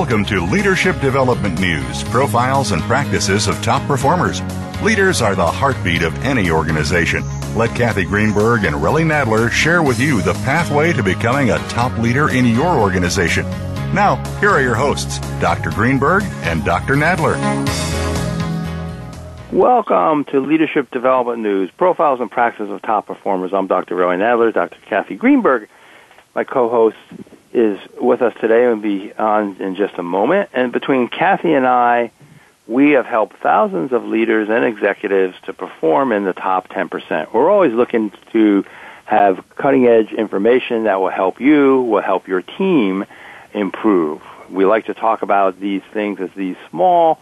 Welcome to Leadership Development News profiles and practices of top performers. Leaders are the heartbeat of any organization. Let Cathy Greenberg and Relly Nadler share with you the pathway to becoming a top leader in your organization. Now, here are your hosts, Dr. Greenberg and Dr. Nadler. Welcome to Leadership Development News, profiles and practices of top performers. I'm Dr. Relly Nadler, Dr. Cathy Greenberg. My co-host is with us today and will be on in just a moment. And between Cathy and I, we have helped thousands of leaders and executives to perform in the top 10%. We're always looking to have cutting edge information that will help you, will help your team improve. We like to talk about these things as these small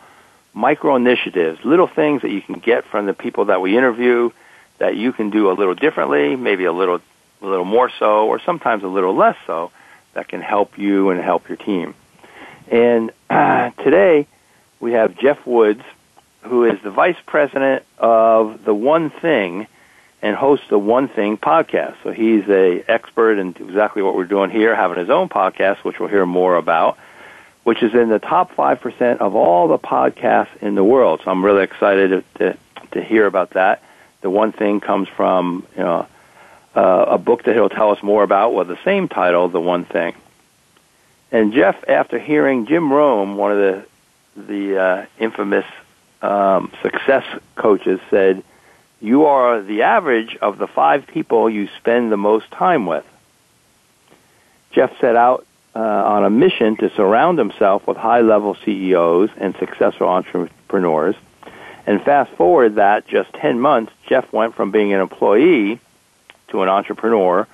micro initiatives, little things that you can get from the people that we interview that you can do a little differently, maybe a little a little more so or sometimes a little less so that can help you and help your team. And uh, today we have Geoff Woods, who is the vice president of the One Thing and hosts the One Thing podcast. So he's a expert in exactly what we're doing here, having his own podcast, which we'll hear more about, which is in the top five percent of all the podcasts in the world. So I'm really excited to, to, to hear about that. The One Thing comes from you know uh, a book that he'll tell us more about with the same title, The One Thing. And Geoff, after hearing Jim Rohn, one of the the uh, infamous um, success coaches, said, "You are the average of the five people you spend the most time with." Geoff set out uh, on a mission to surround himself with high-level CEOs and successful entrepreneurs. And fast forward that just 10 months, Geoff went from being an employee to an entrepreneur,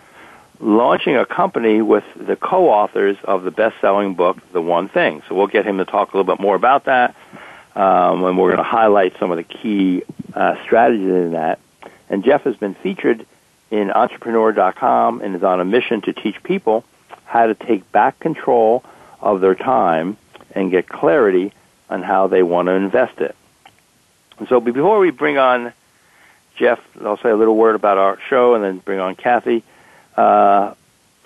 launching a company with the co-authors of the best-selling book, The One Thing. So we'll get him to talk a little bit more about that, um, and we're going to highlight some of the key uh, strategies in that. And Geoff has been featured in Entrepreneur.com and is on a mission to teach people how to take back control of their time and get clarity on how they want to invest it. And so before we bring on Geoff, I'll say a little word about our show and then bring on Cathy. Uh,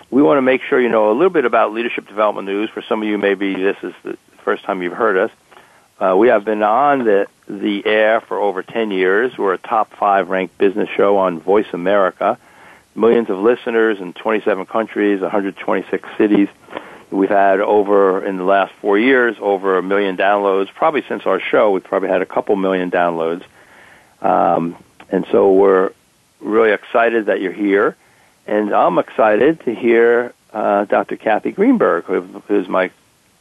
we want to make sure you know a little bit about leadership development news. For some of you, maybe this is the first time you've heard us. Uh, we have been on the the air for over 10 years. We're a top five ranked business show on Voice America. Millions of listeners in 27 countries, 126 cities. We've had over, in the last four years, over a million downloads. Probably since our show, we've probably had a couple million downloads. Um, and so we're really excited that you're here. And I'm excited to hear uh, Dr. Cathy Greenberg, who is my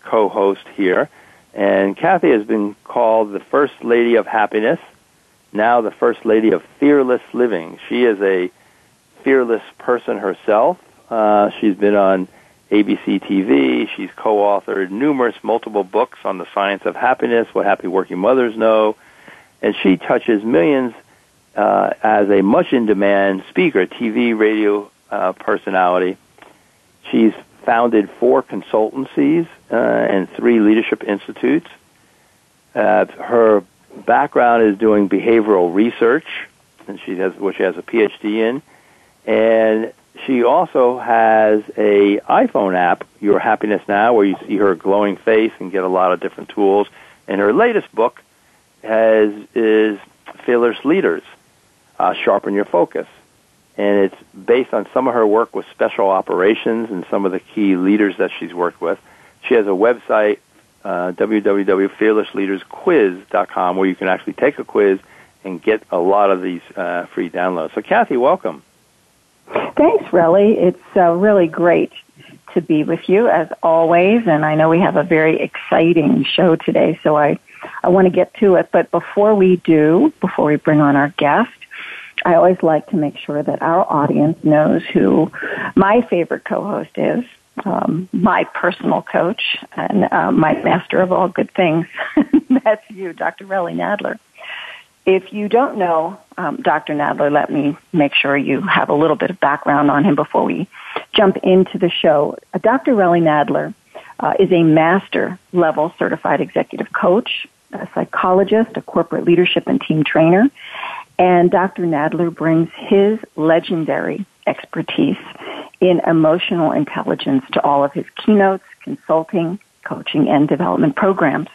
co-host here. And Cathy has been called the First Lady of Happiness, now the First Lady of Fearless Living. She is a fearless person herself. Uh, she's been on ABC TV. She's co-authored numerous multiple books on the science of happiness, what happy working mothers know, and she touches millions uh, as a much in demand speaker, TV, radio uh, personality. She's founded four consultancies uh, and three leadership institutes. Uh, her background is doing behavioral research, and she has, which she has a PhD in, and she also has a iPhone app, Your Happiness Now, where you see her glowing face and get a lot of different tools. And her latest book has is Fearless Leaders, uh, Sharpen Your Focus. And it's based on some of her work with special operations and some of the key leaders that she's worked with. She has a website, uh, www.fearlessleadersquiz.com, where you can actually take a quiz and get a lot of these uh, free downloads. So, Cathy, welcome. Thanks, Relly. It's uh, really great to be with you as always, and I know we have a very exciting show today, so I, I want to get to it. But before we do, before we bring on our guest, I always like to make sure that our audience knows who my favorite co-host is, um, my personal coach, and uh, my master of all good things. That's you, Dr. Relly Nadler. If you don't know um, Dr. Nadler, let me make sure you have a little bit of background on him before we jump into the show. Uh, Dr. Relly Nadler uh, is a master level certified executive coach, a psychologist, a corporate leadership and team trainer, and Dr. Nadler brings his legendary expertise in emotional intelligence to all of his keynotes, consulting, coaching and development programs.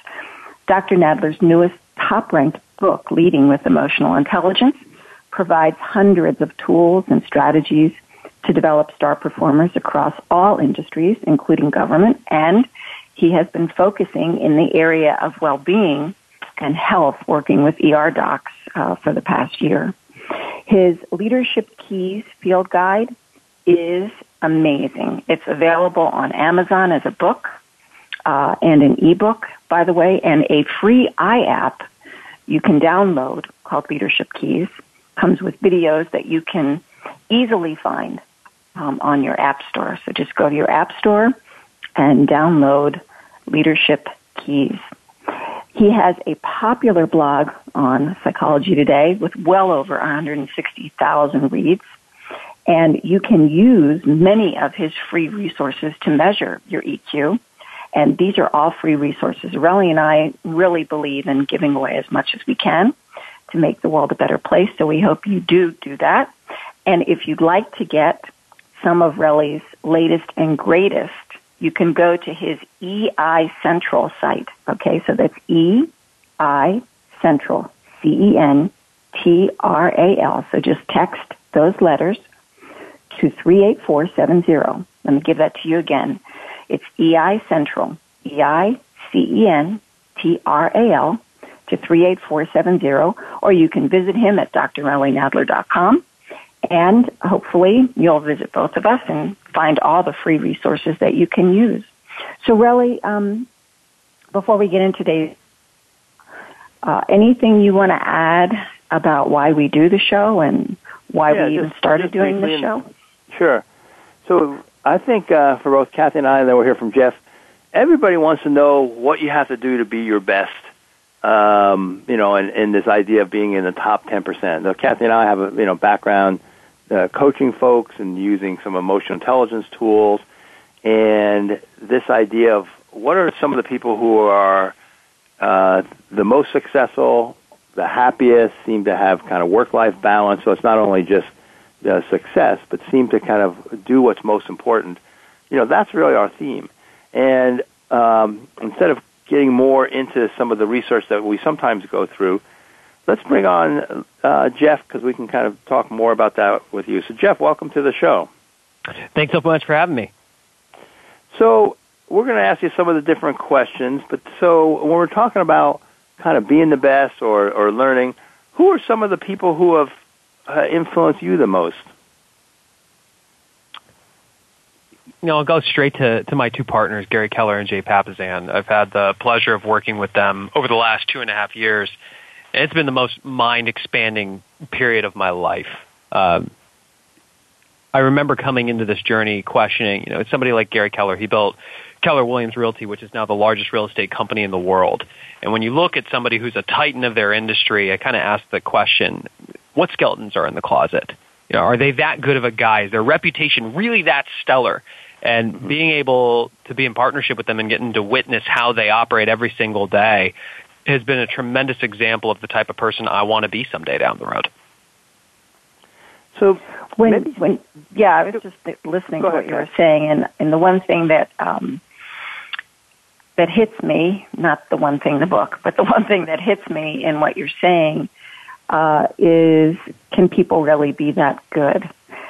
Dr. Nadler's newest top ranked book, Leading with Emotional Intelligence, provides hundreds of tools and strategies to develop star performers across all industries, including government, and he has been focusing in the area of well-being and health, working with ER docs uh, for the past year. His Leadership Keys Field Guide is amazing. It's available on Amazon as a book uh, and an ebook, by the way, and a free iApp you can download called Leadership Keys. Comes with videos that you can easily find um, on your app store. So just go to your app store and download Leadership Keys. He has a popular blog on Psychology Today with well over 160,000 reads. And you can use many of his free resources to measure your EQ. And these are all free resources. Relly and I really believe in giving away as much as we can to make the world a better place. So we hope you do do that. And if you'd like to get some of Relly's latest and greatest, you can go to his EI Central site. Okay, so that's EI Central, C-E-N-T-R-A-L. So just text those letters to 38470. Let me give that to you again. It's EI Central, E-I-C-E-N-T-R-A-L to 38470, or you can visit him at drrellynadler.com. And hopefully you'll visit both of us and find all the free resources that you can use. So really, um, before we get into today's, uh, anything you want to add about why we do the show and why yeah, we just, even started doing the show? Sure. So I think uh, for both Cathy and I, and then we'll hear from Geoff, everybody wants to know what you have to do to be your best. Um, you know, and, and this idea of being in the top 10%. Now, Cathy and I have a, you know, background uh, coaching folks and using some emotional intelligence tools. And this idea of what are some of the people who are uh, the most successful, the happiest, seem to have kind of work-life balance. So it's not only just uh, success, but seem to kind of do what's most important. You know, that's really our theme. And um, instead of getting more into some of the research that we sometimes go through, let's bring on uh, Geoff because we can kind of talk more about that with you. So, Geoff, welcome to the show. Thanks so much for having me. So, we're going to ask you some of the different questions, but so when we're talking about kind of being the best or, or learning, who are some of the people who have uh, influenced you the most? You know, I'll go straight to, to my two partners, Gary Keller and Jay Papasan. I've had the pleasure of working with them over the last two and a half years. And it's been the most mind expanding period of my life. Um, I remember coming into this journey questioning, you know, somebody like Gary Keller, he built Keller Williams Realty, which is now the largest real estate company in the world. And when you look at somebody who's a titan of their industry, I kind of ask the question, what skeletons are in the closet? You know, are they that good of a guy? Is their reputation really that stellar? And mm-hmm. being able to be in partnership with them and getting to witness how they operate every single day has been a tremendous example of the type of person I want to be someday down the road. So when maybe, when yeah, I was just listening to what you were saying, and and the one thing that um, that hits me, not the one thing in the book, but the one thing that hits me in what you're saying uh, is can people really be that good?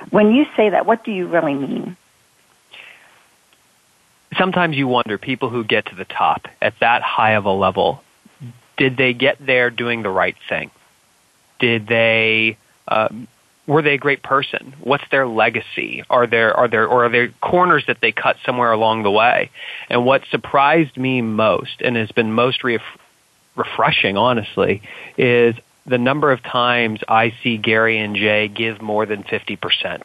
When you say that, what do you really mean? Sometimes you wonder people who get to the top at that high of a level, did they get there doing the right thing? Did they uh, were they a great person? What's their legacy? Are there are there or are there corners that they cut somewhere along the way? And what surprised me most and has been most re- refreshing, honestly, is the number of times I see Gary and Jay give more than 50%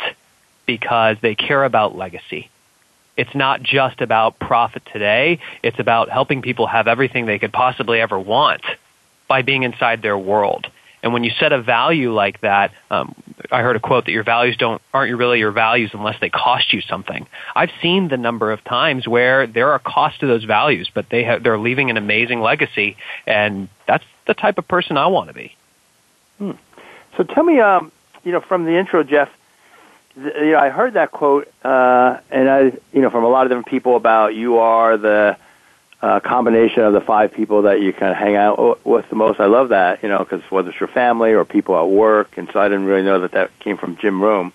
because they care about legacy. It's not just about profit today. It's about helping people have everything they could possibly ever want by being inside their world. And when you set a value like that, um, I heard a quote that your values don't aren't really your values unless they cost you something. I've seen the number of times where there are costs to those values, but they have, they're leaving an amazing legacy, and that's the type of person I want to be. Hmm. So tell me, um, you know, from the intro, Geoff, you know, I heard that quote, uh, and I, you know, from a lot of different people about you are the a combination of the five people that you kind of hang out with the most. I love that, you know, because whether it's your family or people at work, and so I didn't really know that that came from Jim Rohn.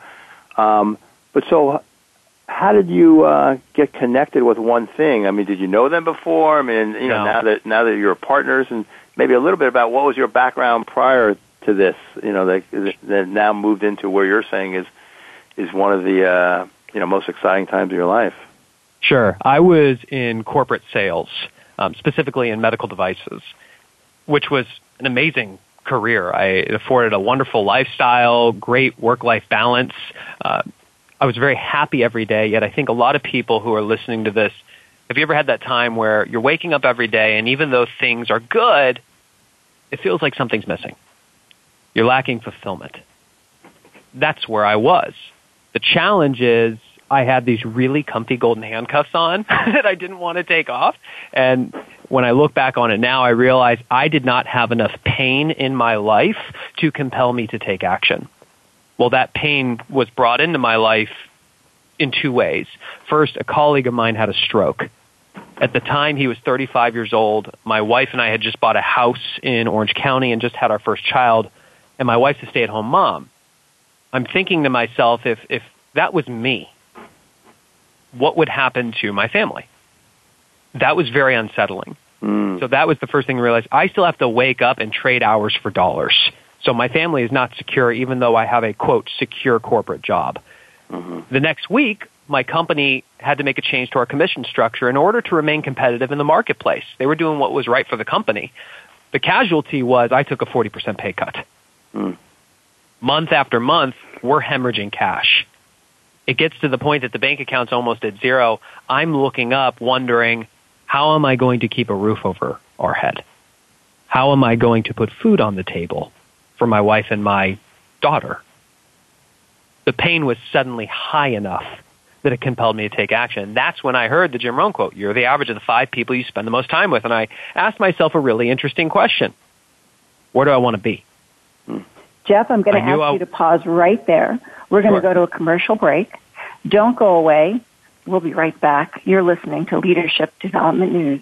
Um, but so, how did you uh, get connected with one thing? I mean, did you know them before? I mean, you know, No. now that now that you're partners, and maybe a little bit about what was your background prior to this? You know, that that now moved into where you're saying is is one of the uh, you know most exciting times of your life. Sure. I was in corporate sales, um, specifically in medical devices, which was an amazing career. I afforded a wonderful lifestyle, great work-life balance. Uh, I was very happy every day. Yet I think a lot of people who are listening to this, have you ever had that time where you're waking up every day and even though things are good, it feels like something's missing. You're lacking fulfillment. That's where I was. The challenge is I had these really comfy golden handcuffs on that I didn't want to take off. And when I look back on it now, I realize I did not have enough pain in my life to compel me to take action. Well, that pain was brought into my life in two ways. First, a colleague of mine had a stroke. At the time, he was 35 years old. My wife and I had just bought a house in Orange County and just had our first child, and my wife's a stay at home mom. I'm thinking to myself, if, if that was me, what would happen to my family? That was very unsettling. Mm. So that was the first thing I realized. I still have to wake up and trade hours for dollars. So my family is not secure, even though I have a quote secure corporate job. Mm-hmm. The next week, my company had to make a change to our commission structure in order to remain competitive in the marketplace. They were doing what was right for the company. The casualty was I took a 40% pay cut. Mm. Month after month, we're hemorrhaging cash. It gets to the point that the bank account's almost at zero. I'm looking up wondering, how am I going to keep a roof over our head? How am I going to put food on the table for my wife and my daughter? The pain was suddenly high enough that it compelled me to take action. That's when I heard the Jim Rohn quote, you're the average of the five people you spend the most time with. And I asked myself a really interesting question. Where do I want to be? Hmm. Geoff, I'm going to ask I- you to pause right there. We're going to Sure. go to a commercial break. Don't go away. We'll be right back. You're listening to Leadership Development News.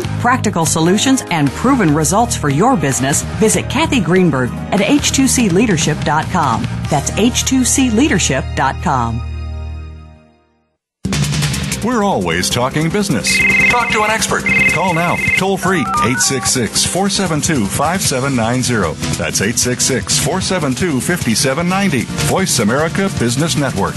practical solutions, and proven results for your business, visit Cathy Greenberg at h2cleadership.com. That's h2cleadership.com. We're always talking business. Talk to an expert. Call now, toll free, 866 472 5790. That's 866 472 5790. Voice America Business Network.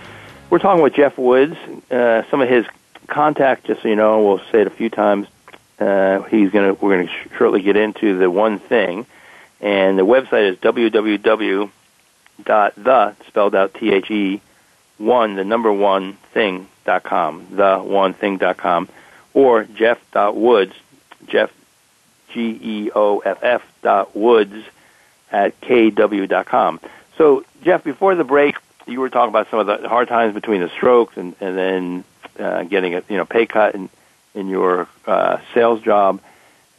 We're talking with Geoff Woods. Uh, some of his contact, just so you know, we'll say it a few times uh, he's to. We're to sh- shortly get into the one thing, and the website is www. dot the spelled out T H E one the number one thing dot com the one thing dot com or Geoff dot Woods Geoff G E O F F dot Woods at KW dot com. So Geoff, before the break, you were talking about some of the hard times between the strokes and and then uh, getting a you know pay cut and in your uh, sales job,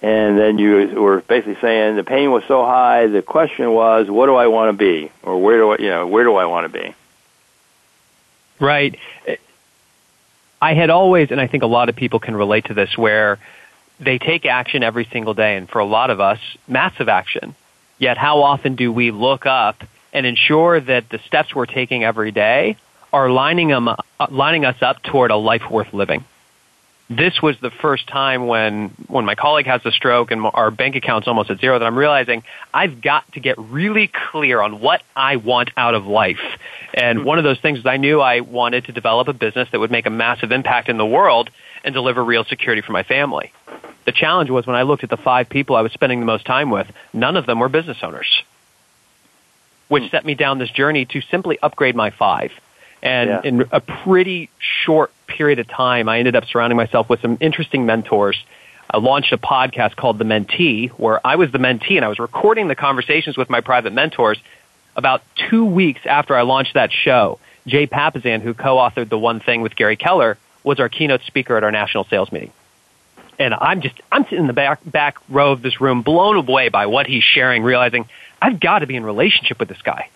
and then you were basically saying the pain was so high. The question was, what do I want to be, or where do I, you know, where do I want to be? Right. I had always, and I think a lot of people can relate to this, where they take action every single day, and for a lot of us, massive action. Yet, how often do we look up and ensure that the steps we're taking every day are lining, them, uh, lining us up toward a life worth living? this was the first time when when my colleague has a stroke and our bank account's almost at zero that I'm realizing I've got to get really clear on what I want out of life. And one of those things is I knew I wanted to develop a business that would make a massive impact in the world and deliver real security for my family. The challenge was when I looked at the five people I was spending the most time with, none of them were business owners, which hmm. set me down this journey to simply upgrade my five. And yeah. in a pretty short period of time, I ended up surrounding myself with some interesting mentors. I launched a podcast called The Mentee, where I was the mentee and I was recording the conversations with my private mentors. About two weeks after I launched that show, Jay Papasan, who co-authored The One Thing with Gary Keller, was our keynote speaker at our national sales meeting. And I'm just, I'm sitting in the back, back row of this room, blown away by what he's sharing, realizing I've got to be in relationship with this guy.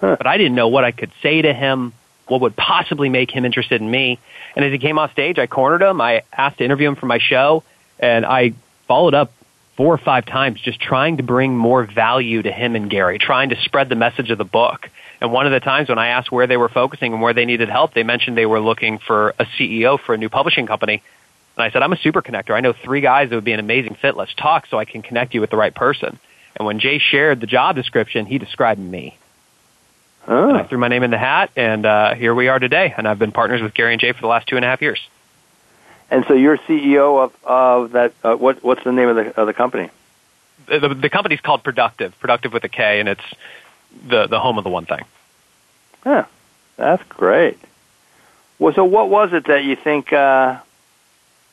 Huh. But I didn't know what I could say to him, what would possibly make him interested in me. And as he came off stage, I cornered him. I asked to interview him for my show, and I followed up four or five times just trying to bring more value to him and Gary, trying to spread the message of the book. And one of the times when I asked where they were focusing and where they needed help, they mentioned they were looking for a CEO for a new publishing company. And I said, I'm a super connector. I know three guys that would be an amazing fit. Let's talk so I can connect you with the right person. And when Jay shared the job description, he described me. Oh. I threw my name in the hat, and uh, here we are today. And I've been partners with Gary and Jay for the last two and a half years. And so you're CEO of, of that. Uh, what, what's the name of the, of the company? The, the, the company's called Produktiv, Produktiv with a K, and it's the, the home of the one thing. Yeah, that's great. Well, so what was it that you think uh,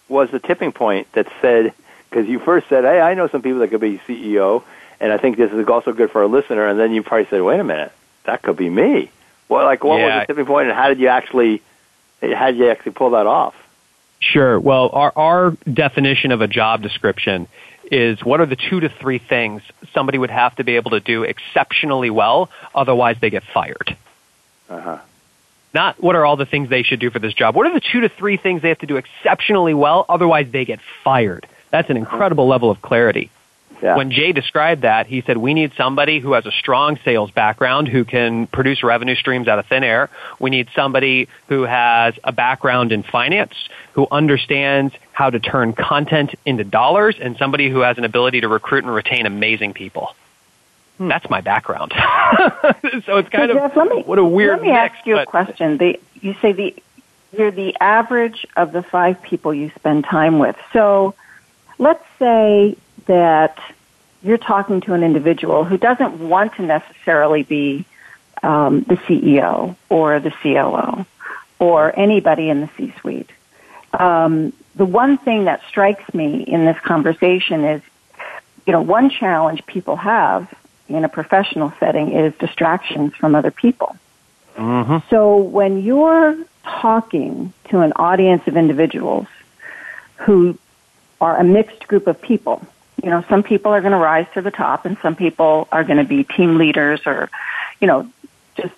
was the tipping point that said, because you first said, hey, I know some people that could be CEO, and I think this is also good for a listener, and then you probably said, wait a minute, that could be me. Well, like what yeah. was the tipping point, and how did you actually how did you actually pull that off? Sure. Well, our our definition of a job description is what are the two to three things somebody would have to be able to do exceptionally well, otherwise they get fired. Uh-huh. Not what are all the things they should do for this job. What are the two to three things they have to do exceptionally well, otherwise they get fired? That's an incredible level of clarity. Yeah. When Jay described that, he said, we need somebody who has a strong sales background who can produce revenue streams out of thin air. We need somebody who has a background in finance, who understands how to turn content into dollars, and somebody who has an ability to recruit and retain amazing people. Hmm. That's my background. so it's kind so of Geoff, let me, what a weird. Let me mix, ask you but, a question. The, you say the you're the average of the five people you spend time with. So let's say that you're talking to an individual who doesn't want to necessarily be um, the CEO or the COO or anybody in the C-suite. Um, the one thing that strikes me in this conversation is, you know, one challenge people have in a professional setting is distractions from other people. Mm-hmm. So when you're talking to an audience of individuals who are a mixed group of people, you know, some people are going to rise to the top and some people are going to be team leaders or, you know, just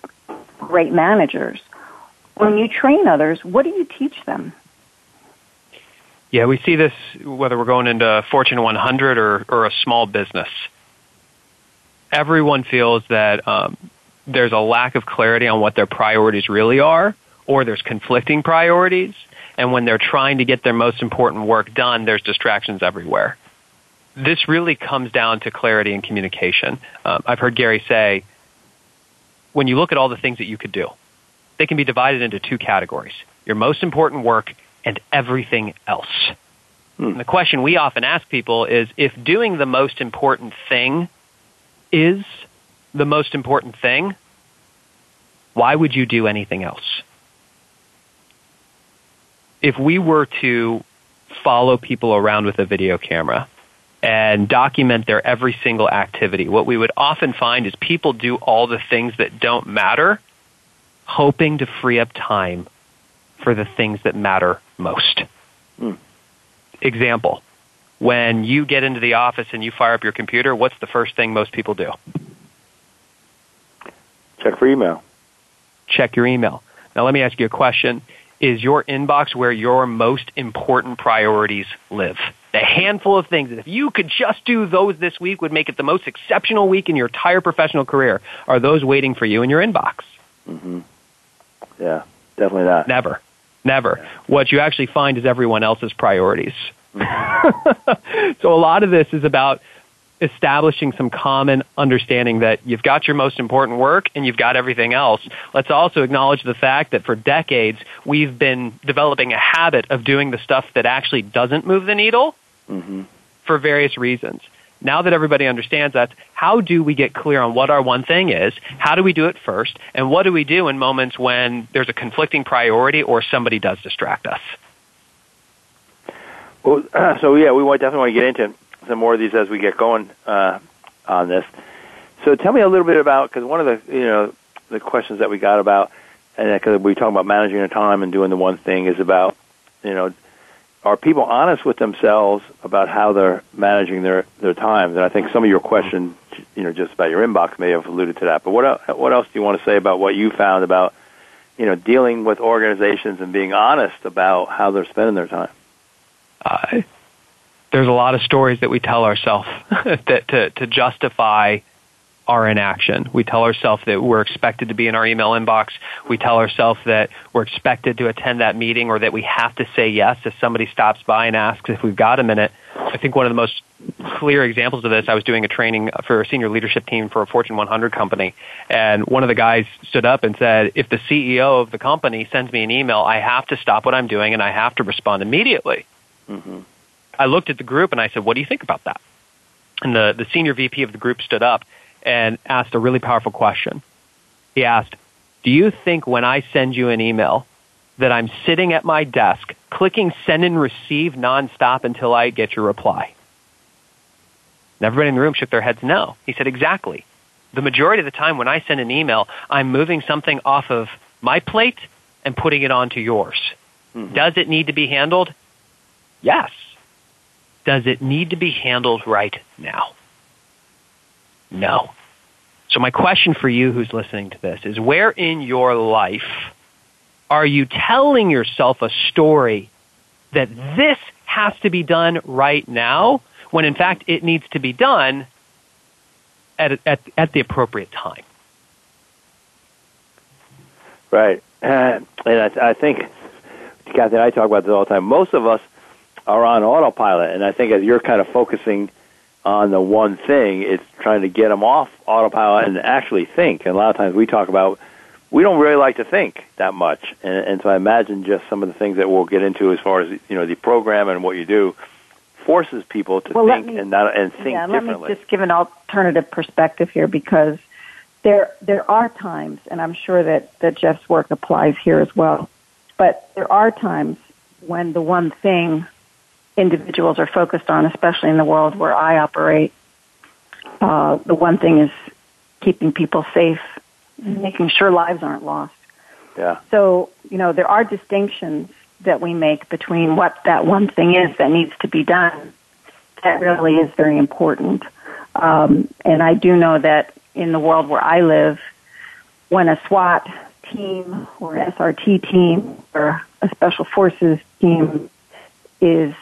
great managers. When you train others, what do you teach them? Yeah, we see this whether we're going into Fortune 100 or, or a small business. Everyone feels that um, there's a lack of clarity on what their priorities really are, or there's conflicting priorities. And when they're trying to get their most important work done, there's distractions everywhere. This really comes down to clarity and communication. Um, I've heard Gary say, when you look at all the things that you could do, they can be divided into two categories your most important work and everything else. Hmm. And the question we often ask people is if doing the most important thing is the most important thing, why would you do anything else? If we were to follow people around with a video camera and document their every single activity, what we would often find is people do all the things that don't matter, hoping to free up time for the things that matter most. Mm. Example, when you get into the office and you fire up your computer, what's the first thing most people do? Check for email. Check your email. Now, let me ask you a question. Is your inbox where your most important priorities live? The handful of things that if you could just do those this week would make it the most exceptional week in your entire professional career. Are those waiting for you in your inbox? Mm-hmm. Yeah, definitely not. Never. Never. Yeah. What you actually find is everyone else's priorities. Mm-hmm. so a lot of this is about establishing some common understanding that you've got your most important work and you've got everything else. Let's also acknowledge the fact that for decades we've been developing a habit of doing the stuff that actually doesn't move the needle mm-hmm. for various reasons. Now that everybody understands that, how do we get clear on what our one thing is? How do we do it first? And what do we do in moments when there's a conflicting priority or somebody does distract us? Well, so yeah, we definitely want to get into some more of these as we get going uh, on this. So tell me a little bit about because one of the you know the questions that we got about and because we talk about managing your time and doing the one thing is about you know are people honest with themselves about how they're managing their their time? And I think some of your questions, you know, just about your inbox may have alluded to that. But what what else do you want to say about what you found about you know dealing with organizations and being honest about how they're spending their time? Uh, there's a lot of stories that we tell ourselves that to, to justify our inaction. We tell ourselves that we're expected to be in our email inbox. We tell ourselves that we're expected to attend that meeting or that we have to say yes if somebody stops by and asks if we've got a minute. I think one of the most clear examples of this, I was doing a training for a senior leadership team for a Fortune 100 company, and one of the guys stood up and said, if the CEO of the company sends me an email, I have to stop what I'm doing and I have to respond immediately. Mm-hmm. I looked at the group and I said, what do you think about that? And the, the senior VP of the group stood up and asked a really powerful question. He asked, Do you think when I send you an email that I'm sitting at my desk clicking send and receive nonstop until I get your reply? And everybody in the room shook their heads no. He said, Exactly. The majority of the time when I send an email, I'm moving something off of my plate and putting it onto yours. Mm-hmm. Does it need to be handled? Yes. Does it need to be handled right now? No. So my question for you who's listening to this is where in your life are you telling yourself a story that this has to be done right now when in fact it needs to be done at, at, at the appropriate time? Right. Uh, and I, I think, Cathy and I talk about this all the time. Most of us are on autopilot, and I think as you're kind of focusing on the one thing. It's trying to get them off autopilot and actually think. And a lot of times we talk about we don't really like to think that much, and, and so I imagine just some of the things that we'll get into as far as you know the program and what you do forces people to well, think me, and not and think yeah, differently. Let me just give an alternative perspective here because there there are times, and I'm sure that that Geoff's work applies here as well. But there are times when the one thing individuals are focused on, especially in the world where I operate, uh, the one thing is keeping people safe, making sure lives aren't lost. Yeah. So you know there are distinctions that we make between what that one thing is that needs to be done. That really is very important. Um, and I do know that in the world where I live, when a SWAT team or SRT team or a special forces team is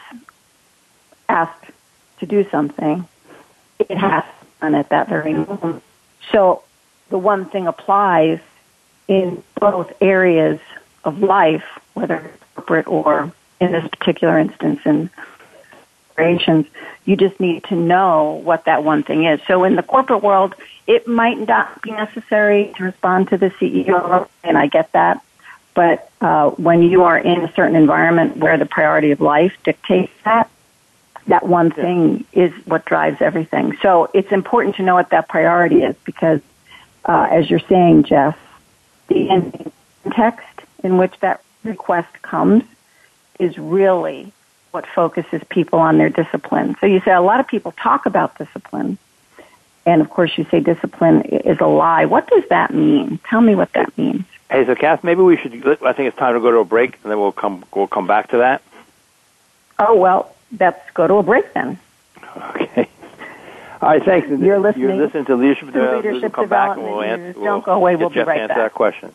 asked to do something, it has done at that very moment. So the one thing applies in both areas of life, whether corporate or in this particular instance in operations, you just need to know what that one thing is. So in the corporate world, it might not be necessary to respond to the CEO, and I get that. But uh, when you are in a certain environment where the priority of life dictates that, that one thing is what drives everything. So it's important to know what that priority is because, uh, as you're saying, Geoff, the context in which that request comes is really what focuses people on their discipline. So you say a lot of people talk about discipline, and of course you say discipline is a lie. What does that mean? Tell me what that means. Hey, so Cath, maybe we should. I think it's time to go to a break, and then we'll come. We'll come back to that. Oh well, let's go to a break then. Okay. All right, thanks. You're listening. You're listening to Leadership, to leadership We'll come back and we'll answer. We'll Don't go away. We'll be Geoff right answer back. that question.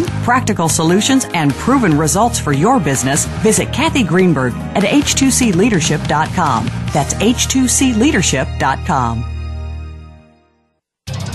practical solutions, and proven results for your business, visit Cathy Greenberg at h2cleadership.com. That's h2cleadership.com.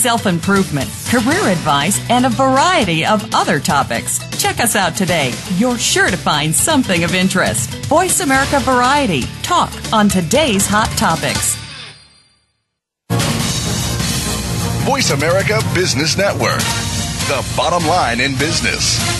self improvement, career advice, and a variety of other topics. Check us out today. You're sure to find something of interest. Voice America Variety. Talk on today's hot topics. Voice America Business Network. The bottom line in business.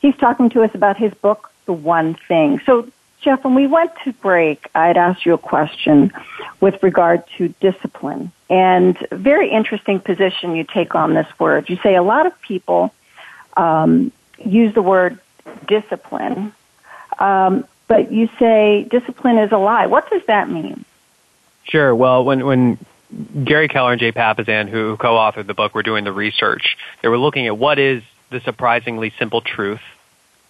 He's talking to us about his book, The One Thing. So, Geoff, when we went to break, I'd asked you a question with regard to discipline. And very interesting position you take on this word. You say a lot of people um, use the word discipline, um, but you say discipline is a lie. What does that mean? Sure. Well, when when Gary Keller and Jay Papasan, who co-authored the book, were doing the research, they were looking at what is the surprisingly simple truth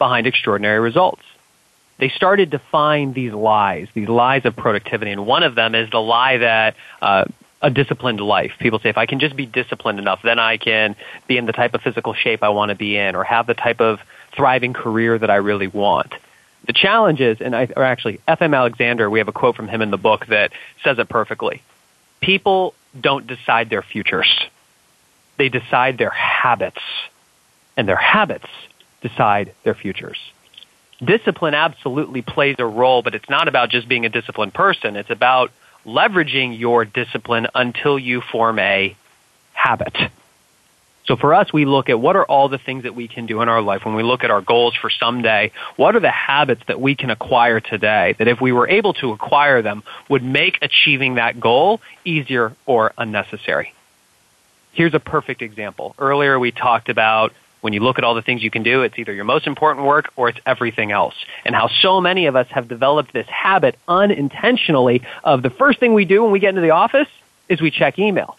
behind extraordinary results they started to find these lies, these lies of productivity. And one of them is the lie that uh, a disciplined life. People say, if I can just be disciplined enough, then I can be in the type of physical shape I want to be in or have the type of thriving career that I really want. The challenge is, and I, or actually, F.M. Alexander, we have a quote from him in the book that says it perfectly. People don't decide their futures. They decide their habits. And their habits decide their futures discipline absolutely plays a role, but it's not about just being a disciplined person. It's about leveraging your discipline until you form a habit. So for us, we look at what are all the things that we can do in our life when we look at our goals for someday. What are the habits that we can acquire today that if we were able to acquire them would make achieving that goal easier or unnecessary? Here's a perfect example. Earlier we talked about when you look at all the things you can do, it's either your most important work or it's everything else. And how so many of us have developed this habit unintentionally of the first thing we do when we get into the office is we check email.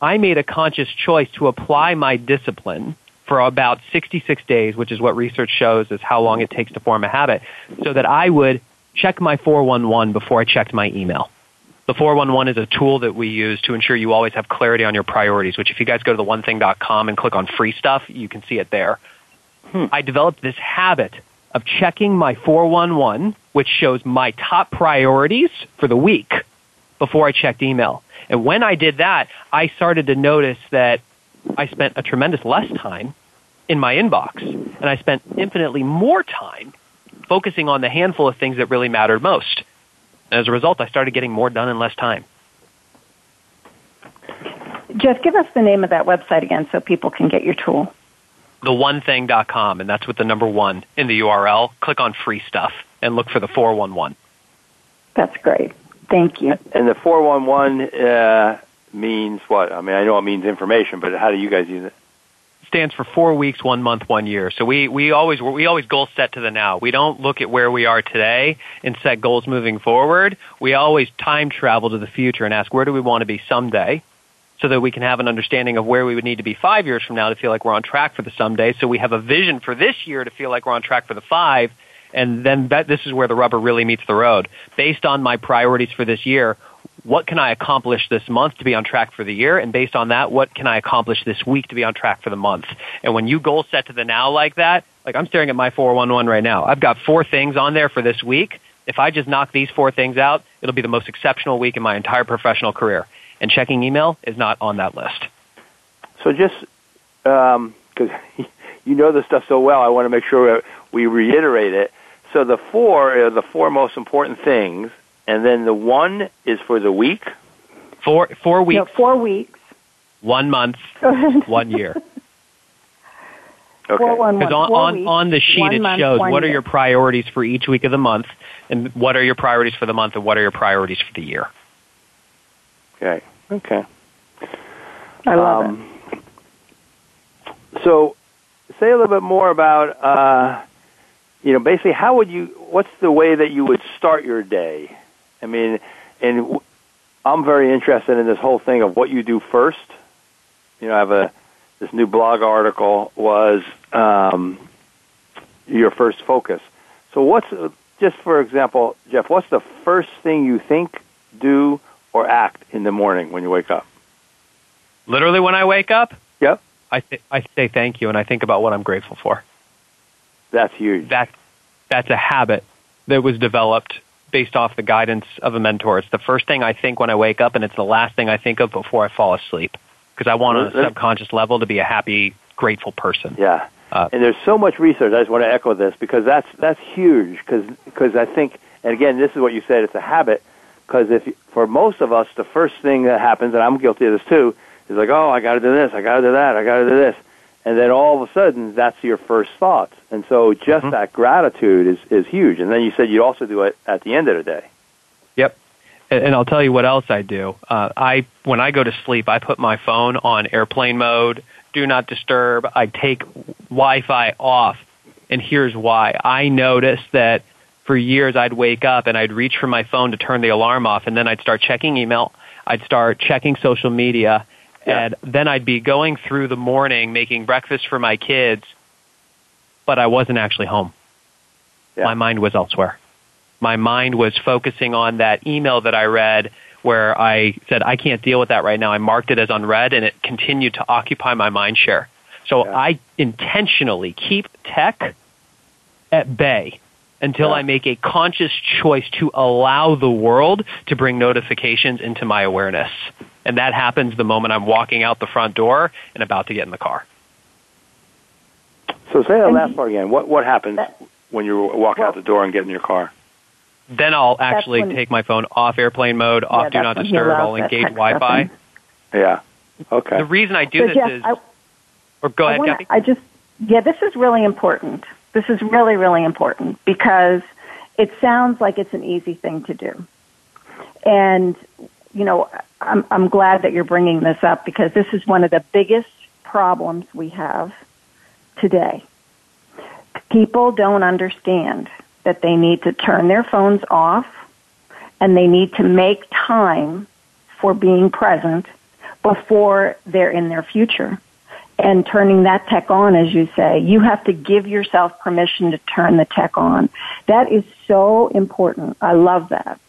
I made a conscious choice to apply my discipline for about 66 days, which is what research shows is how long it takes to form a habit, so that I would check my 411 before I checked my email. The 411 is a tool that we use to ensure you always have clarity on your priorities, which if you guys go to the onething.com and click on free stuff, you can see it there. Hmm. I developed this habit of checking my 411, which shows my top priorities for the week before I checked email. And when I did that, I started to notice that I spent a tremendous less time in my inbox and I spent infinitely more time focusing on the handful of things that really mattered most. And as a result, I started getting more done in less time. Geoff, give us the name of that website again so people can get your tool. TheOneThing.com, and that's with the number one in the URL. Click on free stuff and look for the 411. That's great. Thank you. And the 411 uh, means what? I mean, I know it means information, but how do you guys use it? Stands for four weeks, one month, one year. So we, we always we always goal set to the now. We don't look at where we are today and set goals moving forward. We always time travel to the future and ask where do we want to be someday, so that we can have an understanding of where we would need to be five years from now to feel like we're on track for the someday. So we have a vision for this year to feel like we're on track for the five. And then that, this is where the rubber really meets the road. Based on my priorities for this year, what can I accomplish this month to be on track for the year? And based on that, what can I accomplish this week to be on track for the month? And when you goal set to the now like that, like I'm staring at my 411 right now. I've got four things on there for this week. If I just knock these four things out, it'll be the most exceptional week in my entire professional career. And checking email is not on that list. So just because um, you know this stuff so well, I want to make sure we reiterate it. So the four are the four most important things and then the one is for the week. Four four weeks. No, four weeks. One month. one year. Okay. Because on, on, on the sheet it month, shows what year. are your priorities for each week of the month, and what are your priorities for the month, and what are your priorities for the year. Okay. Okay. I love um, it. So, say a little bit more about, uh, you know, basically how would you, what's the way that you would start your day? I mean, and I'm very interested in this whole thing of what you do first. You know, I have a this new blog article was um, your first focus. So, what's just for example, Geoff? What's the first thing you think, do, or act in the morning when you wake up? Literally, when I wake up. Yep. I th- I say thank you, and I think about what I'm grateful for. That's huge. That that's a habit that was developed based off the guidance of a mentor. It's the first thing I think when I wake up, and it's the last thing I think of before I fall asleep. Because I want on a subconscious level to be a happy, grateful person. Yeah. Uh, and there's so much research. I just want to echo this because that's that's huge. Because I think, and again, this is what you said. It's a habit. Because if for most of us, the first thing that happens, and I'm guilty of this too, is like, oh, I got to do this, I got to do that, I got to do this, and then all of a sudden, that's your first thought. And so, just mm-hmm. that gratitude is is huge. And then you said you'd also do it at the end of the day. Yep. And I'll tell you what else I do. Uh, I when I go to sleep, I put my phone on airplane mode, do not disturb. I take Wi-Fi off, and here's why. I noticed that for years I'd wake up and I'd reach for my phone to turn the alarm off, and then I'd start checking email. I'd start checking social media, yeah. and then I'd be going through the morning making breakfast for my kids, but I wasn't actually home. Yeah. My mind was elsewhere my mind was focusing on that email that I read where I said, I can't deal with that right now. I marked it as unread and it continued to occupy my mind share. So yeah. I intentionally keep tech at bay until yeah. I make a conscious choice to allow the world to bring notifications into my awareness. And that happens the moment I'm walking out the front door and about to get in the car. So say that last part again. What what happens when you walk well, out the door and get in your car? Then I'll actually when, take my phone off airplane mode, off yeah, do not disturb. I'll engage Wi-Fi. Yeah. Okay. The reason I do so this Geoff, is, I, or go I ahead, wanna, Cathy. I just, yeah, this is really important. This is really, really important because it sounds like it's an easy thing to do. And, you know, I'm, I'm glad that you're bringing this up because this is one of the biggest problems we have today. People don't understand that they need to turn their phones off and they need to make time for being present before they're in their future. And turning that tech on, as you say, you have to give yourself permission to turn the tech on. That is so important. I love that.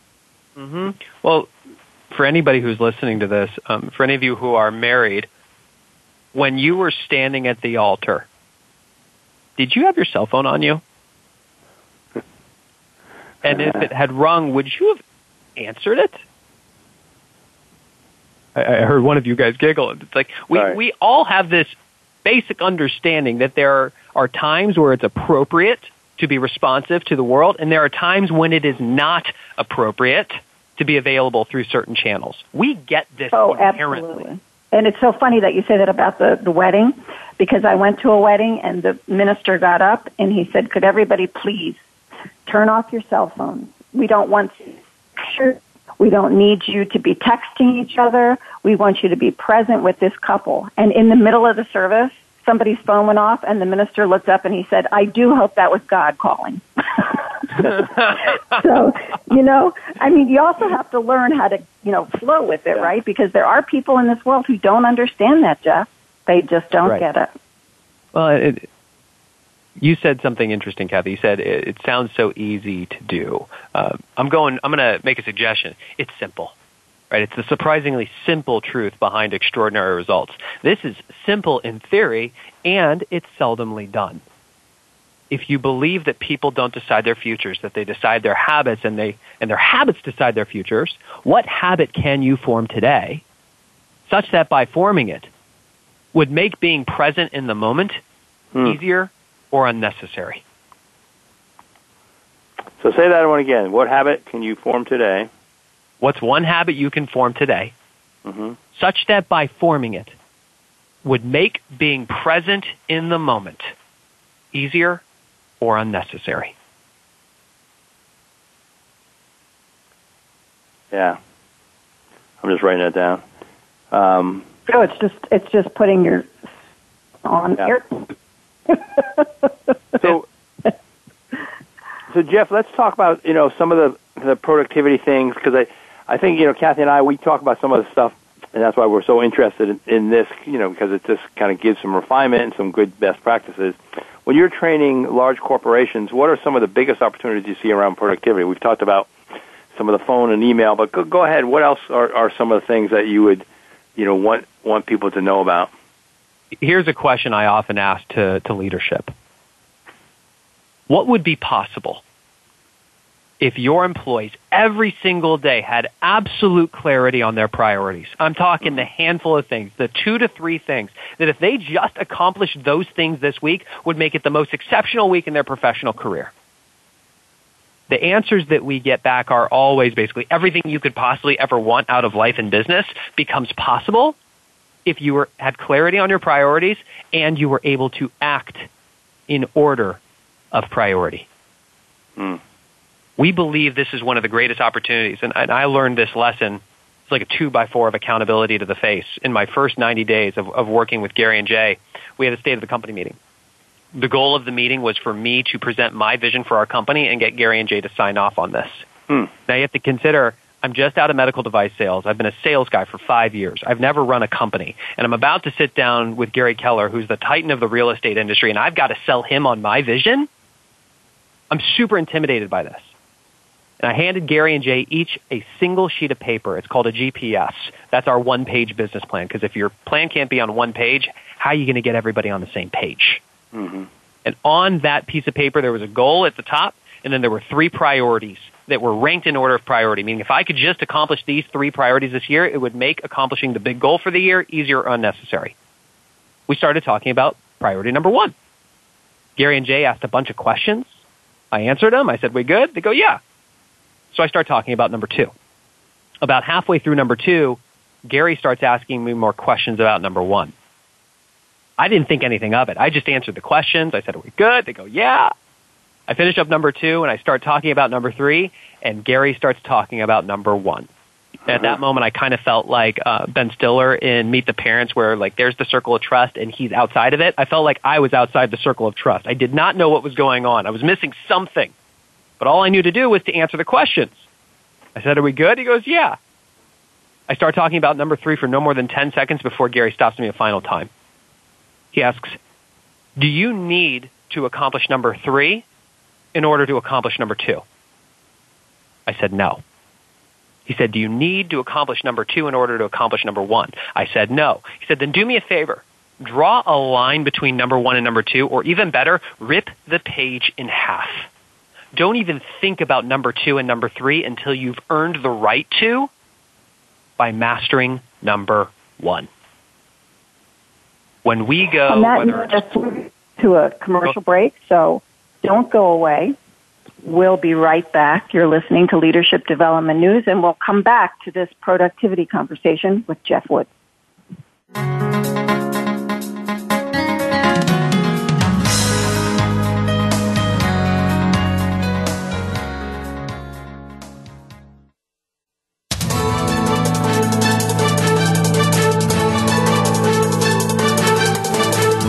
Mm-hmm. Well, for anybody who's listening to this, um, for any of you who are married, when you were standing at the altar, did you have your cell phone on you? And if it had rung, would you have answered it? I, I heard one of you guys giggle. It's like we Sorry. we all have this basic understanding that there are times where it's appropriate to be responsive to the world, and there are times when it is not appropriate to be available through certain channels. We get this oh, inherently. Absolutely. And it's so funny that you say that about the, the wedding, because I went to a wedding and the minister got up and he said, Could everybody please turn off your cell phones. We don't want we don't need you to be texting each other. We want you to be present with this couple. And in the middle of the service, somebody's phone went off and the minister looked up and he said, I do hope that was God calling. so, you know, I mean, you also have to learn how to, you know, flow with it, yeah. right? Because there are people in this world who don't understand that, Geoff. They just don't right. get it. Well, it, you said something interesting, Cathy. You said it, it sounds so easy to do. Uh, I'm going. I'm going to make a suggestion. It's simple, right? It's the surprisingly simple truth behind extraordinary results. This is simple in theory, and it's seldomly done. If you believe that people don't decide their futures, that they decide their habits, and they and their habits decide their futures, what habit can you form today, such that by forming it, would make being present in the moment hmm. easier or unnecessary. So say that one again. What habit can you form today? What's one habit you can form today, mm-hmm. such that by forming it would make being present in the moment easier or unnecessary? Yeah, I'm just writing that down. Um, so it's just it's just putting your on yeah. air so, so Geoff, let's talk about you know some of the the productivity things because I I think you know Cathy and I we talk about some of the stuff and that's why we're so interested in, in this you know because it just kind of gives some refinement and some good best practices. When you're training large corporations, what are some of the biggest opportunities you see around productivity? We've talked about some of the phone and email, but go, go ahead. What else are, are some of the things that you would you know want want people to know about? here's a question I often ask to, to leadership. What would be possible if your employees every single day had absolute clarity on their priorities, I'm talking the handful of things, the two to three things, that if they just accomplished those things this week would make it the most exceptional week in their professional career. The answers that we get back are always basically everything you could possibly ever want out of life and business becomes possible if you were, had clarity on your priorities and you were able to act in order of priority. Mm we believe this is one of the greatest opportunities. And, and I learned this lesson. It's like a two by four of accountability to the face. In my first 90 days of, of working with Gary and Jay, we had a state of the company meeting. The goal of the meeting was for me to present my vision for our company and get Gary and Jay to sign off on this. Hmm. Now you have to consider I'm just out of medical device sales. I've been a sales guy for five years. I've never run a company. And I'm about to sit down with Gary Keller, who's the titan of the real estate industry, and I've got to sell him on my vision. I'm super intimidated by this. And I handed Gary and Jay each a single sheet of paper. It's called a GPS. That's our one page business plan. Because if your plan can't be on one page, how are you going to get everybody on the same page? Mm-hmm. And on that piece of paper, there was a goal at the top, and then there were three priorities that were ranked in order of priority. Meaning, if I could just accomplish these three priorities this year, it would make accomplishing the big goal for the year easier or unnecessary. We started talking about priority number one. Gary and Jay asked a bunch of questions. I answered them. I said, we good? They go, yeah. So I start talking about number two. About halfway through number two, Gary starts asking me more questions about number one. I didn't think anything of it. I just answered the questions. I said, Are we good? They go, Yeah. I finish up number two and I start talking about number three, and Gary starts talking about number one. At that moment, I kind of felt like uh, Ben Stiller in Meet the Parents, where like there's the circle of trust and he's outside of it. I felt like I was outside the circle of trust. I did not know what was going on. I was missing something. But all I knew to do was to answer the questions. I said, Are we good? He goes, Yeah. I start talking about number three for no more than 10 seconds before Gary stops me a final time. He asks, Do you need to accomplish number three in order to accomplish number two? I said, No. He said, Do you need to accomplish number two in order to accomplish number one? I said, No. He said, Then do me a favor. Draw a line between number one and number two, or even better, rip the page in half don't even think about number two and number three until you've earned the right to by mastering number one. When we go, on that just to a commercial break, so don't go away. We'll be right back. You're listening to Leadership Development News, and we'll come back to this productivity conversation with Geoff Wood.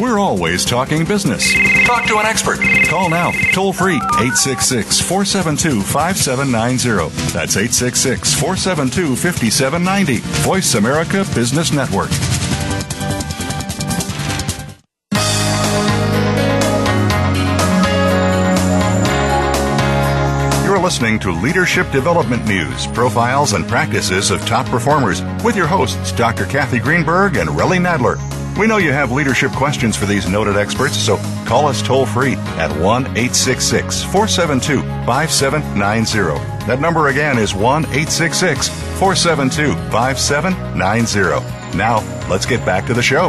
We're always talking business. Talk to an expert. Call now, toll free, 866 472 5790. That's 866 472 5790. Voice America Business Network. You're listening to Leadership Development News, profiles and practices of top performers with your hosts, Dr. Cathy Greenberg and Relly Nadler. We know you have leadership questions for these noted experts, so call us toll free at 1 866 472 5790. That number again is 1 866 472 5790. Now, let's get back to the show.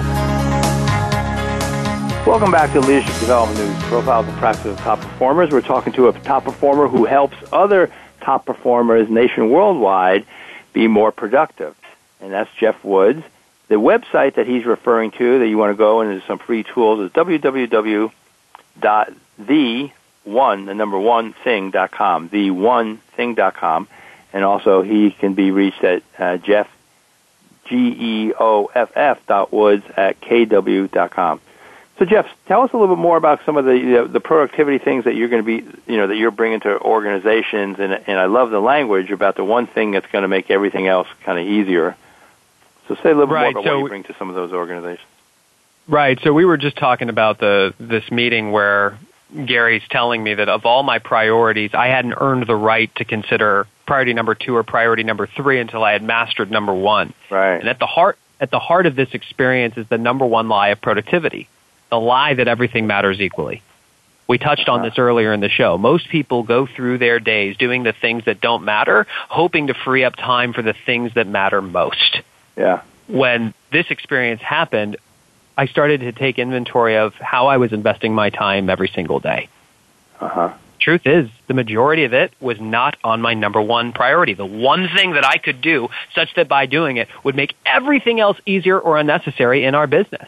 Welcome back to Leadership Development News Profiles and Practices of Top Performers. We're talking to a top performer who helps other top performers nation worldwide be more productive. And that's Geoff Woods. The website that he's referring to that you want to go and there's some free tools is www.the one, the number one thing dot com, the one thing dot com, and also he can be reached at uh, Geoff G E O F F dot Woods at KW dot com. So Geoff, tell us a little bit more about some of the you know, the productivity things that you're going to be you know that you're bringing to organizations, and and I love the language about the one thing that's going to make everything else kind of easier. So say a little right, more about so what you bring to some of those organizations. Right. So we were just talking about the this meeting where Gary's telling me that of all my priorities, I hadn't earned the right to consider priority number two or priority number three until I had mastered number one. Right. And at the heart at the heart of this experience is the number one lie of productivity, the lie that everything matters equally. We touched on uh-huh. this earlier in the show. Most people go through their days doing the things that don't matter, hoping to free up time for the things that matter most. Yeah. When this experience happened, I started to take inventory of how I was investing my time every single day. Uh-huh. Truth is, the majority of it was not on my number one priority. The one thing that I could do, such that by doing it, would make everything else easier or unnecessary in our business.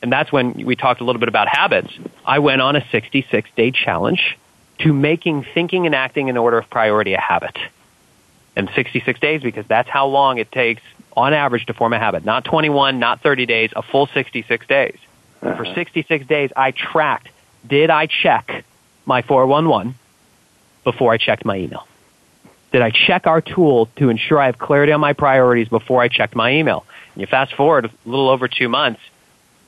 And that's when we talked a little bit about habits. I went on a 66 day challenge to making thinking and acting in order of priority a habit. And 66 days because that's how long it takes on average to form a habit. Not 21, not 30 days, a full 66 days. Uh-huh. For 66 days, I tracked, did I check my 411 before I checked my email? Did I check our tool to ensure I have clarity on my priorities before I checked my email? And you fast forward a little over two months,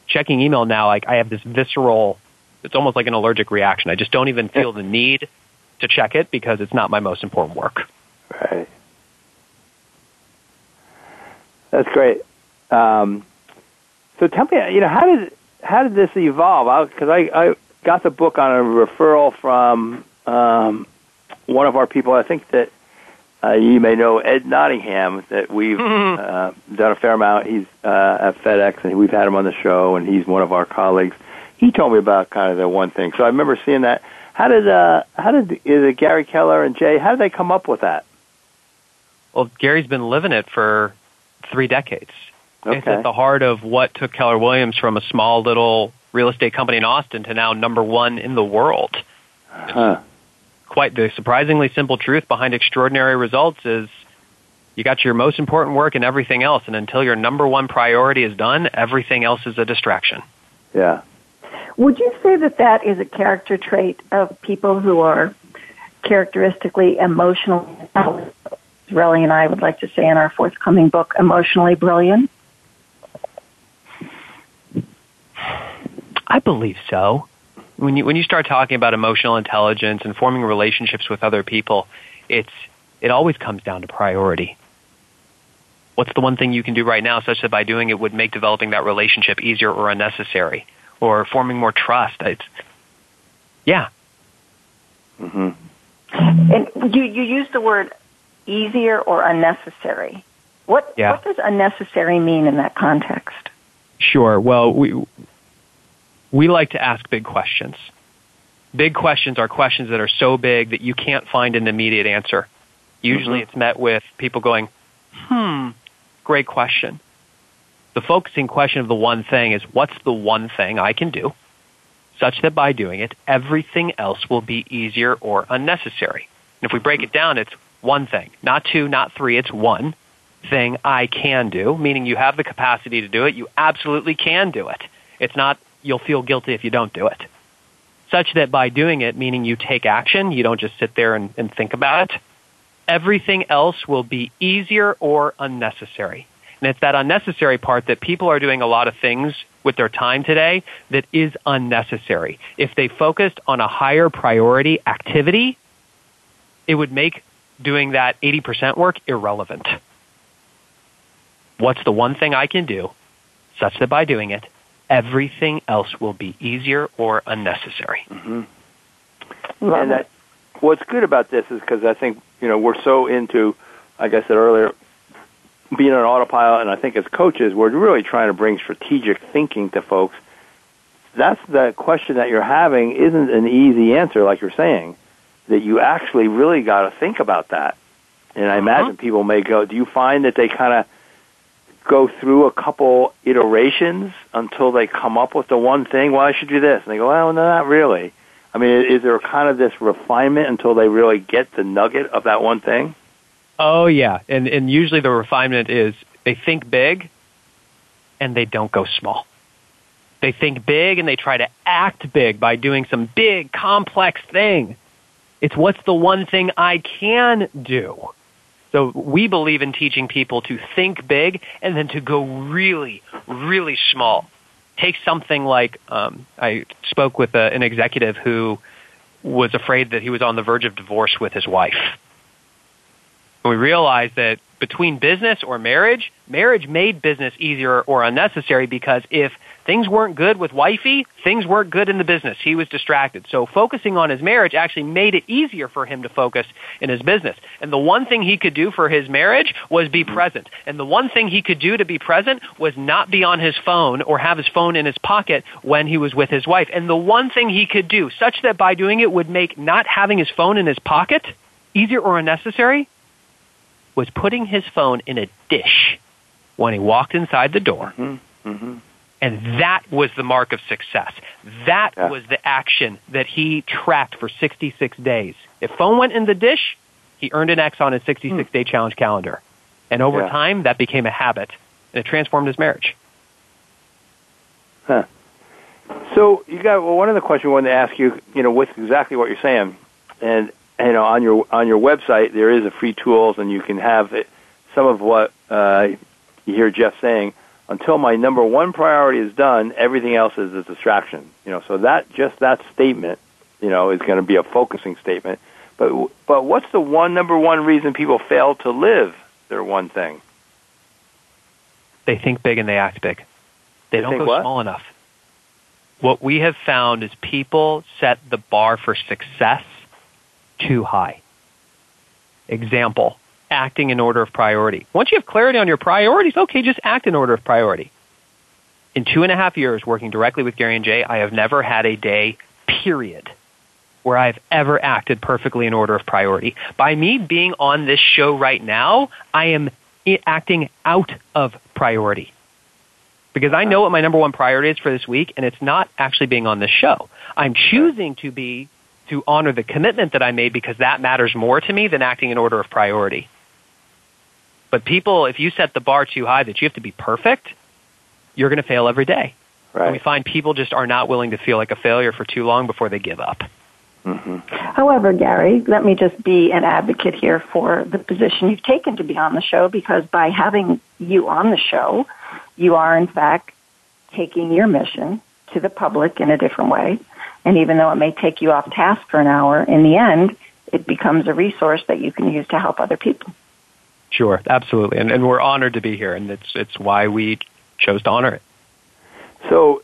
checking email now, like I have this visceral, it's almost like an allergic reaction. I just don't even feel the need to check it because it's not my most important work. Right. That's great. Um, so tell me, you know, how did how did this evolve? Because I, I, I got the book on a referral from um, one of our people. I think that uh, you may know Ed Nottingham. That we've uh, done a fair amount. He's uh, at FedEx, and we've had him on the show, and he's one of our colleagues. He told me about kind of the one thing. So I remember seeing that. How did uh, how did is it Gary Keller and Jay? How did they come up with that? Well, Gary's been living it for three decades. Okay. It's at the heart of what took Keller Williams from a small little real estate company in Austin to now number one in the world. Huh. Quite the surprisingly simple truth behind extraordinary results is you got your most important work and everything else, and until your number one priority is done, everything else is a distraction. Yeah. Would you say that that is a character trait of people who are characteristically emotional? Relly and I would like to say in our forthcoming book, Emotionally Brilliant? I believe so. When you when you start talking about emotional intelligence and forming relationships with other people, it's it always comes down to priority. What's the one thing you can do right now such that by doing it would make developing that relationship easier or unnecessary or forming more trust? It's yeah. Mm-hmm. And you you use the word easier or unnecessary. What yeah. what does unnecessary mean in that context? Sure. Well, we we like to ask big questions. Big questions are questions that are so big that you can't find an immediate answer. Usually mm-hmm. it's met with people going, "Hmm, great question." The focusing question of the one thing is what's the one thing I can do such that by doing it everything else will be easier or unnecessary. And if we break it down, it's one thing, not two, not three, it's one thing I can do, meaning you have the capacity to do it. You absolutely can do it. It's not you'll feel guilty if you don't do it. Such that by doing it, meaning you take action, you don't just sit there and, and think about it, everything else will be easier or unnecessary. And it's that unnecessary part that people are doing a lot of things with their time today that is unnecessary. If they focused on a higher priority activity, it would make doing that 80% work irrelevant. What's the one thing I can do such that by doing it, everything else will be easier or unnecessary. Mm-hmm. And that, what's good about this is because I think you know we're so into, like I said earlier, being on autopilot, and I think as coaches, we're really trying to bring strategic thinking to folks. That's the question that you're having isn't an easy answer, like you're saying. That you actually really got to think about that. And I uh-huh. imagine people may go. Do you find that they kind of go through a couple iterations until they come up with the one thing? Well, I should do this, and they go, well, no, not really. I mean, is there kind of this refinement until they really get the nugget of that one thing? Oh yeah, and and usually the refinement is they think big, and they don't go small. They think big and they try to act big by doing some big complex thing. It's what's the one thing I can do. So we believe in teaching people to think big and then to go really, really small. Take something like um, I spoke with a, an executive who was afraid that he was on the verge of divorce with his wife And we realized that between business or marriage, marriage made business easier or unnecessary because if things weren't good with wifey, things weren't good in the business. He was distracted. So focusing on his marriage actually made it easier for him to focus in his business. And the one thing he could do for his marriage was be present. And the one thing he could do to be present was not be on his phone or have his phone in his pocket when he was with his wife. And the one thing he could do, such that by doing it would make not having his phone in his pocket easier or unnecessary, was putting his phone in a dish when he walked inside the door. Mm-hmm. Mm-hmm. And that was the mark of success. That yeah. was the action that he tracked for 66 days. If phone went in the dish, he earned an X on his 66 day challenge calendar. And over yeah. time, that became a habit, and it transformed his marriage. Huh. So you got well. One other question I wanted to ask you, you know, with exactly what you're saying, and you know on your on your website there is a free tools and you can have it, some of what uh, you hear Geoff saying. Until my number one priority is done, everything else is a distraction. You know, so that just that statement, you know, is going to be a focusing statement. But but what's the one number one reason people fail to live their one thing? They think big and they act big. They, they don't go what? small enough. What we have found is people set the bar for success too high. Example, acting in order of priority. Once you have clarity on your priorities, okay, just act in order of priority. In two and a half years working directly with Gary and Jay, I have never had a day, period, where I've ever acted perfectly in order of priority. By me being on this show right now, I am acting out of priority. Because I know what my number one priority is for this week, and it's not actually being on this show. I'm choosing to be to honor the commitment that I made because that matters more to me than acting in order of priority. But people, if you set the bar too high that you have to be perfect, you're going to fail every day. Right. And we find people just are not willing to feel like a failure for too long before they give up. Mm-hmm. However, Gary, let me just be an advocate here for the position you've taken to be on the show because by having you on the show, you are in fact taking your mission to the public in a different way and even though it may take you off task for an hour, in the end, it becomes a resource that you can use to help other people. Sure, absolutely. And, and we're honored to be here, and it's, it's why we chose to honor it. So,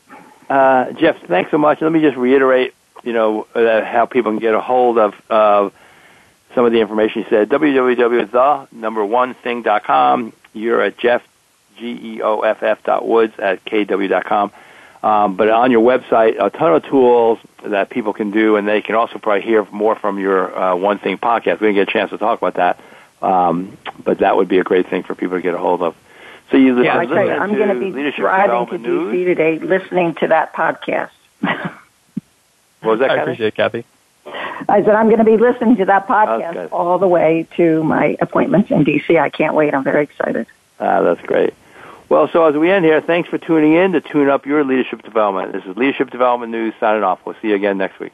uh, Geoff, thanks so much. Let me just reiterate, you know, uh, how people can get a hold of some of the information you said. www.the You're at Geoff, G-E-O-F-F dot woods at kw.com. Um, but on your website, a ton of tools that people can do, and they can also probably hear more from your uh, One Thing podcast. We didn't get a chance to talk about that, um, but that would be a great thing for people to get a hold of. So you yeah, I tell you, I'm going to be driving to News. DC today, listening to that podcast. what was that? I appreciate it, Cathy. I said I'm going to be listening to that podcast all the way to my appointments in DC. I can't wait. I'm very excited. Ah, that's great. Well, so as we end here, thanks for tuning in to tune up your leadership development. This is Leadership Development News signing off. We'll see you again next week.